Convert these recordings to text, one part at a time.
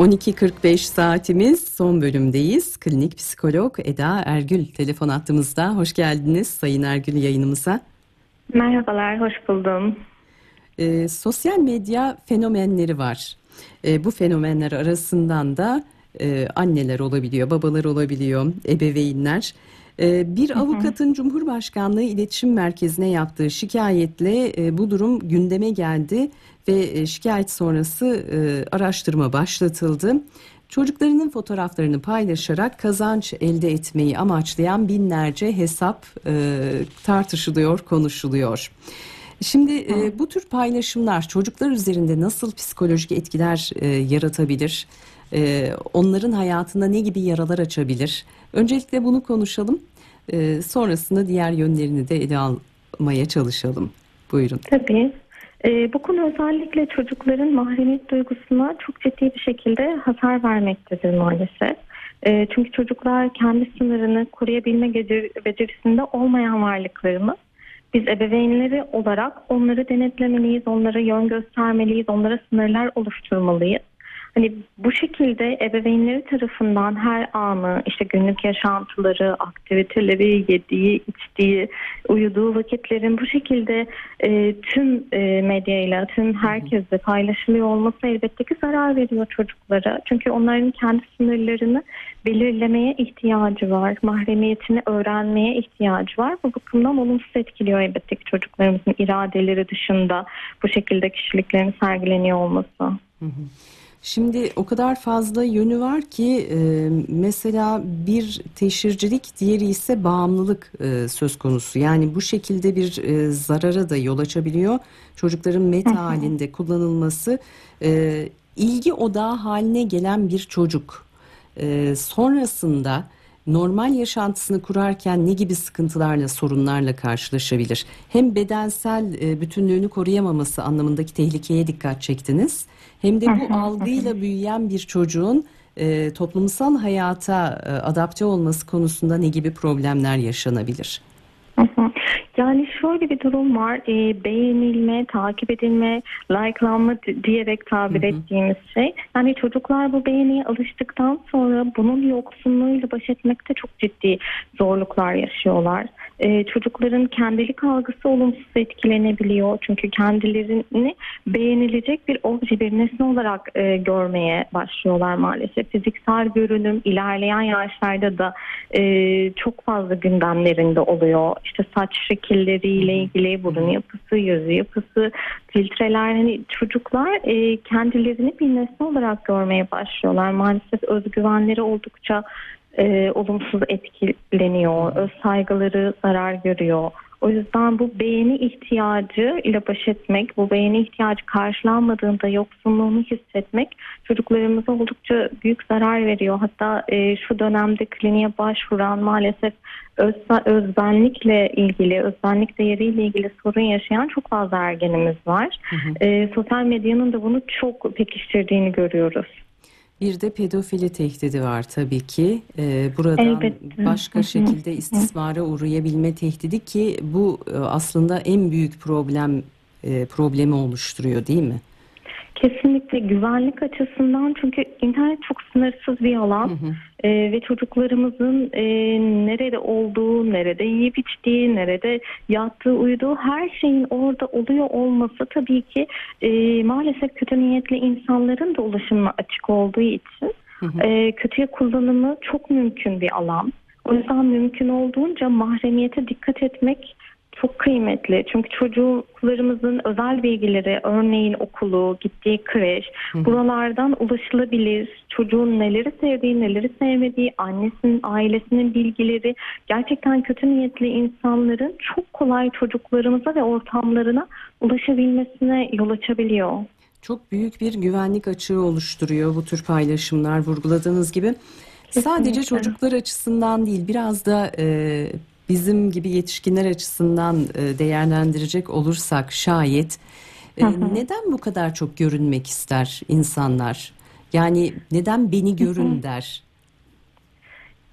12.45 saatimiz son bölümdeyiz. Klinik psikolog Eda Ergül telefon attığımızda. Hoş geldiniz Sayın Ergül yayınımıza. Merhabalar, hoş buldum. Ee, sosyal medya fenomenleri var. Ee, bu fenomenler arasından da e, anneler olabiliyor, babalar olabiliyor, ebeveynler. Ee, bir avukatın Cumhurbaşkanlığı İletişim Merkezi'ne yaptığı şikayetle e, bu durum gündeme geldi ve e, şikayet sonrası e, araştırma başlatıldı. Çocuklarının fotoğraflarını paylaşarak kazanç elde etmeyi amaçlayan binlerce hesap tartışılıyor, konuşuluyor. Şimdi bu tür paylaşımlar çocuklar üzerinde nasıl psikolojik etkiler yaratabilir? Onların hayatında ne gibi yaralar açabilir? Öncelikle bunu konuşalım. E, sonrasında diğer yönlerini de ele almaya çalışalım. Buyurun. Tabii. E, bu konu özellikle çocukların mahremiyet duygusuna çok ciddi bir şekilde hasar vermektedir maalesef. E, çünkü çocuklar kendi sınırını koruyabilme becerisinde olmayan varlıklarımız. Biz ebeveynleri olarak onları denetlemeliyiz, onlara yön göstermeliyiz, onlara sınırlar oluşturmalıyız. Hani bu şekilde ebeveynleri tarafından her anı işte günlük yaşantıları, aktiviteleri, yediği, içtiği, uyuduğu vakitlerin bu şekilde e, tüm e, medyayla, tüm herkesle paylaşılıyor olması elbette ki zarar veriyor çocuklara. Çünkü onların kendi sınırlarını belirlemeye ihtiyacı var. Mahremiyetini öğrenmeye ihtiyacı var. Bu bakımdan olumsuz etkiliyor elbette ki çocuklarımızın iradeleri dışında bu şekilde kişiliklerini sergileniyor olması. Hı hı. Şimdi o kadar fazla yönü var ki e, mesela bir teşhircilik diğeri ise bağımlılık e, söz konusu. Yani bu şekilde bir e, zarara da yol açabiliyor. Çocukların meta halinde kullanılması e, ilgi odağı haline gelen bir çocuk e, sonrasında normal yaşantısını kurarken ne gibi sıkıntılarla, sorunlarla karşılaşabilir? Hem bedensel e, bütünlüğünü koruyamaması anlamındaki tehlikeye dikkat çektiniz. Hem de bu algıyla büyüyen bir çocuğun e, toplumsal hayata e, adapte olması konusunda ne gibi problemler yaşanabilir? Yani şöyle bir durum var. E, beğenilme, takip edilme, likelanma diyerek tabir hı hı. ettiğimiz şey. Yani çocuklar bu beğeniye alıştıktan sonra bunun yoksunluğuyla baş etmekte çok ciddi zorluklar yaşıyorlar e, çocukların kendilik algısı olumsuz etkilenebiliyor. Çünkü kendilerini beğenilecek bir obje, bir nesne olarak e, görmeye başlıyorlar maalesef. Fiziksel görünüm ilerleyen yaşlarda da e, çok fazla gündemlerinde oluyor. İşte saç şekilleriyle ilgili burun yapısı, yüz yapısı, filtreler. Hani çocuklar e, kendilerini bir nesne olarak görmeye başlıyorlar. Maalesef özgüvenleri oldukça e, olumsuz etkileniyor, öz saygıları zarar görüyor. O yüzden bu beğeni ihtiyacı ile baş etmek, bu beğeni ihtiyacı karşılanmadığında yoksunluğunu hissetmek çocuklarımıza oldukça büyük zarar veriyor. Hatta e, şu dönemde kliniğe başvuran maalesef öz, özbenlikle ilgili, özbenlik değeriyle ilgili sorun yaşayan çok fazla ergenimiz var. Hı hı. E, sosyal medyanın da bunu çok pekiştirdiğini görüyoruz. Bir de pedofili tehdidi var tabii ki. Ee, buradan Elbette. başka şekilde istismara uğrayabilme tehdidi ki bu e, aslında en büyük problem e, problemi oluşturuyor değil mi? Kesinlikle güvenlik açısından çünkü internet çok sınırsız bir alan hı hı. E, ve çocuklarımızın e, nerede olduğu, nerede yiyip içtiği, nerede yattığı, uyuduğu her şeyin orada oluyor olması tabii ki e, maalesef kötü niyetli insanların da ulaşımına açık olduğu için hı hı. E, kötüye kullanımı çok mümkün bir alan. O yüzden mümkün olduğunca mahremiyete dikkat etmek çok kıymetli. Çünkü çocuklarımızın özel bilgileri, örneğin okulu, gittiği kreş, Hı. buralardan ulaşılabilir. Çocuğun neleri sevdiği, neleri sevmediği, annesinin, ailesinin bilgileri, gerçekten kötü niyetli insanların çok kolay çocuklarımıza ve ortamlarına ulaşabilmesine yol açabiliyor. Çok büyük bir güvenlik açığı oluşturuyor bu tür paylaşımlar vurguladığınız gibi. Kesinlikle. Sadece çocuklar açısından değil biraz da e, bizim gibi yetişkinler açısından e, değerlendirecek olursak şayet e, neden bu kadar çok görünmek ister insanlar? Yani neden beni görün der?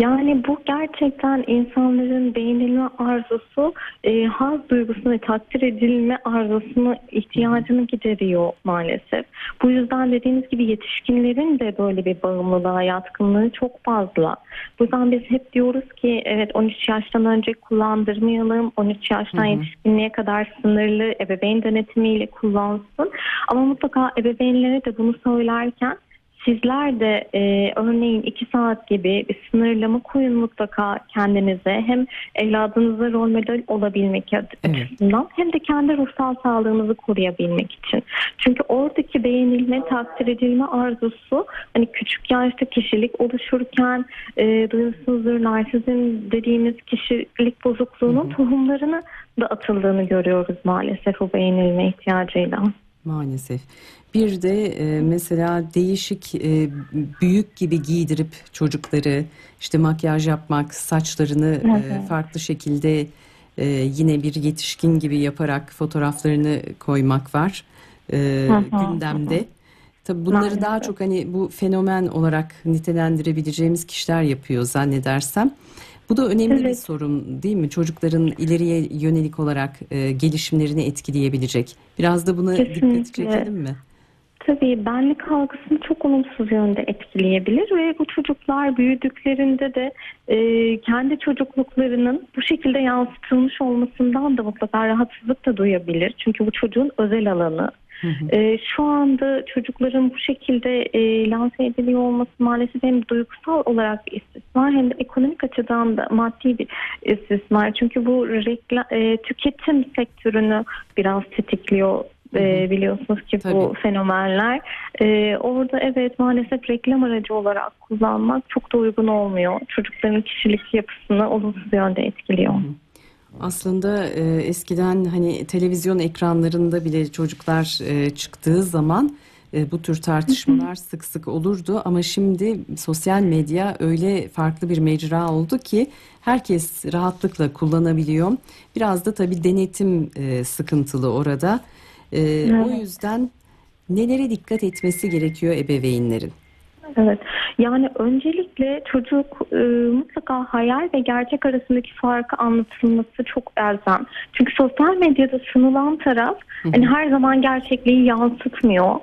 Yani bu gerçekten insanların beğenilme arzusu, e, haz duygusunu ve takdir edilme arzusunu, ihtiyacını gideriyor maalesef. Bu yüzden dediğiniz gibi yetişkinlerin de böyle bir bağımlılığa yatkınlığı çok fazla. Bu yüzden biz hep diyoruz ki evet 13 yaştan önce kullandırmayalım, 13 yaştan yetişkinliğe kadar sınırlı ebeveyn denetimiyle kullansın. Ama mutlaka ebeveynlere de bunu söylerken Sizler de e, örneğin iki saat gibi bir sınırlama koyun mutlaka kendinize. Hem evladınıza rol model olabilmek açısından evet. hem de kendi ruhsal sağlığınızı koruyabilmek için. Çünkü oradaki beğenilme, takdir edilme arzusu hani küçük yaşta kişilik oluşurken e, duygusuzdur, narsizm dediğimiz kişilik bozukluğunun hı hı. tohumlarını da atıldığını görüyoruz maalesef o beğenilme ihtiyacıyla. Maalesef. Bir de e, mesela değişik e, büyük gibi giydirip çocukları işte makyaj yapmak, saçlarını e, farklı şekilde e, yine bir yetişkin gibi yaparak fotoğraflarını koymak var e, gündemde. Tabii bunları Maalesef. daha çok hani bu fenomen olarak nitelendirebileceğimiz kişiler yapıyor zannedersem. Bu da önemli evet. bir sorun değil mi? Çocukların ileriye yönelik olarak e, gelişimlerini etkileyebilecek. Biraz da buna Kesinlikle. dikkat çekelim mi? Tabii benlik algısını çok olumsuz yönde etkileyebilir ve bu çocuklar büyüdüklerinde de e, kendi çocukluklarının bu şekilde yansıtılmış olmasından da mutlaka rahatsızlık da duyabilir. Çünkü bu çocuğun özel alanı. Hı hı. E, şu anda çocukların bu şekilde e, lanse ediliyor olması maalesef hem duygusal olarak bir istismar hem de ekonomik açıdan da maddi bir istismar. Çünkü bu rekla, e, tüketim sektörünü biraz tetikliyor e, biliyorsunuz ki Tabii. bu fenomenler. E, orada evet maalesef reklam aracı olarak kullanmak çok da uygun olmuyor. Çocukların kişilik yapısını olumsuz yönde etkiliyor. Hı hı. Aslında e, eskiden hani televizyon ekranlarında bile çocuklar e, çıktığı zaman e, bu tür tartışmalar sık sık olurdu ama şimdi sosyal medya öyle farklı bir mecra oldu ki herkes rahatlıkla kullanabiliyor. Biraz da tabii denetim e, sıkıntılı orada. E, evet. O yüzden nelere dikkat etmesi gerekiyor ebeveynlerin? Evet. Yani öncelikle çocuk e, mutlaka hayal ve gerçek arasındaki farkı anlatılması çok elzem. Çünkü sosyal medyada sunulan taraf hani her zaman gerçekliği yansıtmıyor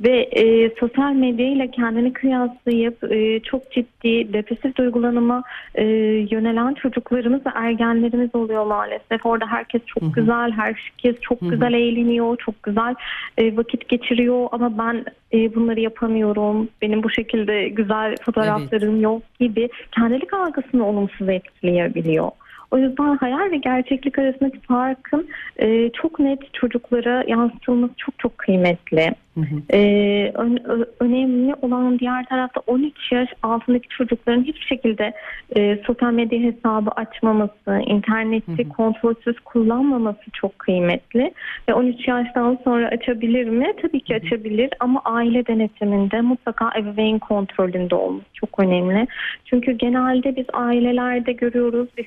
ve e, sosyal medyayla kendini kıyaslayıp e, çok ciddi depresif duygulanıma e, yönelen çocuklarımız ve ergenlerimiz oluyor maalesef. Orada herkes çok Hı-hı. güzel, herkes çok Hı-hı. güzel eğleniyor, çok güzel e, vakit geçiriyor ama ben e, bunları yapamıyorum, benim bu şekilde güzel fotoğraflarım evet. yok gibi kendilik algısını olumsuz etkileyebiliyor. O yüzden hayal ve gerçeklik arasındaki farkın e, çok net çocuklara yansıtılması çok çok kıymetli. Hı hı. Ee, ön, önemli olan diğer tarafta 13 yaş altındaki çocukların hiçbir şekilde e, sosyal medya hesabı açmaması, interneti hı hı. kontrolsüz kullanmaması çok kıymetli. Ve 13 yaştan sonra açabilir mi? Tabii ki açabilir ama aile denetiminde mutlaka ebeveyn kontrolünde olması çok önemli. Çünkü genelde biz ailelerde görüyoruz biz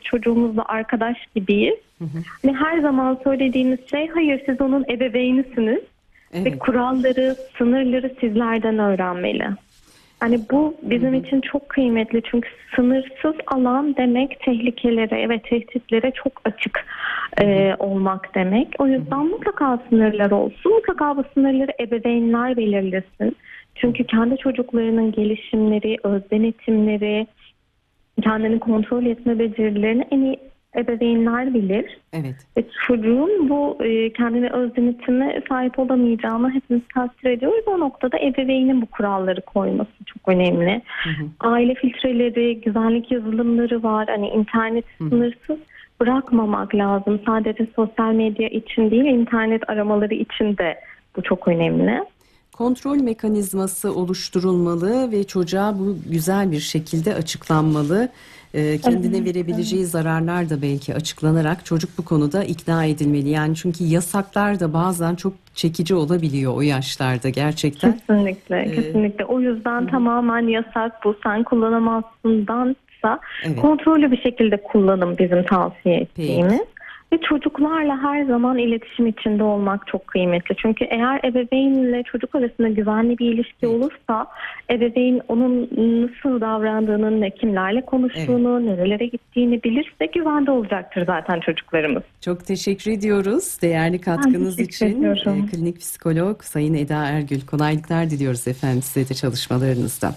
çocuğumuzla arkadaş gibiyiz. Hı hı. Ve her zaman söylediğimiz şey hayır siz onun ebeveynisiniz Evet. Ve kuralları, sınırları sizlerden öğrenmeli. Yani bu bizim için çok kıymetli çünkü sınırsız alan demek tehlikelere ve tehditlere çok açık e, olmak demek. O yüzden mutlaka sınırlar olsun. Mutlaka bu sınırları ebeveynler belirlesin. Çünkü kendi çocuklarının gelişimleri, öz denetimleri, kendini kontrol etme becerilerini en iyi ebeveynler bilir. Evet. Ve çocuğun bu e, kendine öz denetime sahip olamayacağını hepimiz tasdir ediyoruz. O noktada ebeveynin bu kuralları koyması çok önemli. Hı hı. Aile filtreleri, güvenlik yazılımları var. Hani internet hı. sınırsız bırakmamak lazım. Sadece sosyal medya için değil, internet aramaları için de bu çok önemli kontrol mekanizması oluşturulmalı ve çocuğa bu güzel bir şekilde açıklanmalı. Ee, kendine verebileceği zararlar da belki açıklanarak çocuk bu konuda ikna edilmeli. Yani çünkü yasaklar da bazen çok çekici olabiliyor o yaşlarda gerçekten. Kesinlikle, ee, kesinlikle. O yüzden hı. tamamen yasak bu sen kullanamazsındansa evet. kontrollü bir şekilde kullanım bizim tavsiye ettiğimiz. Peki. Ve çocuklarla her zaman iletişim içinde olmak çok kıymetli. Çünkü eğer ebeveynle çocuk arasında güvenli bir ilişki olursa ebeveyn onun nasıl davrandığını, ne kimlerle konuştuğunu, nerelere gittiğini bilirse güvende olacaktır zaten çocuklarımız. Çok teşekkür ediyoruz değerli katkınız için. ediyorum. Ee, Klinik psikolog Sayın Eda Ergül kolaylıklar diliyoruz efendim size de çalışmalarınızda.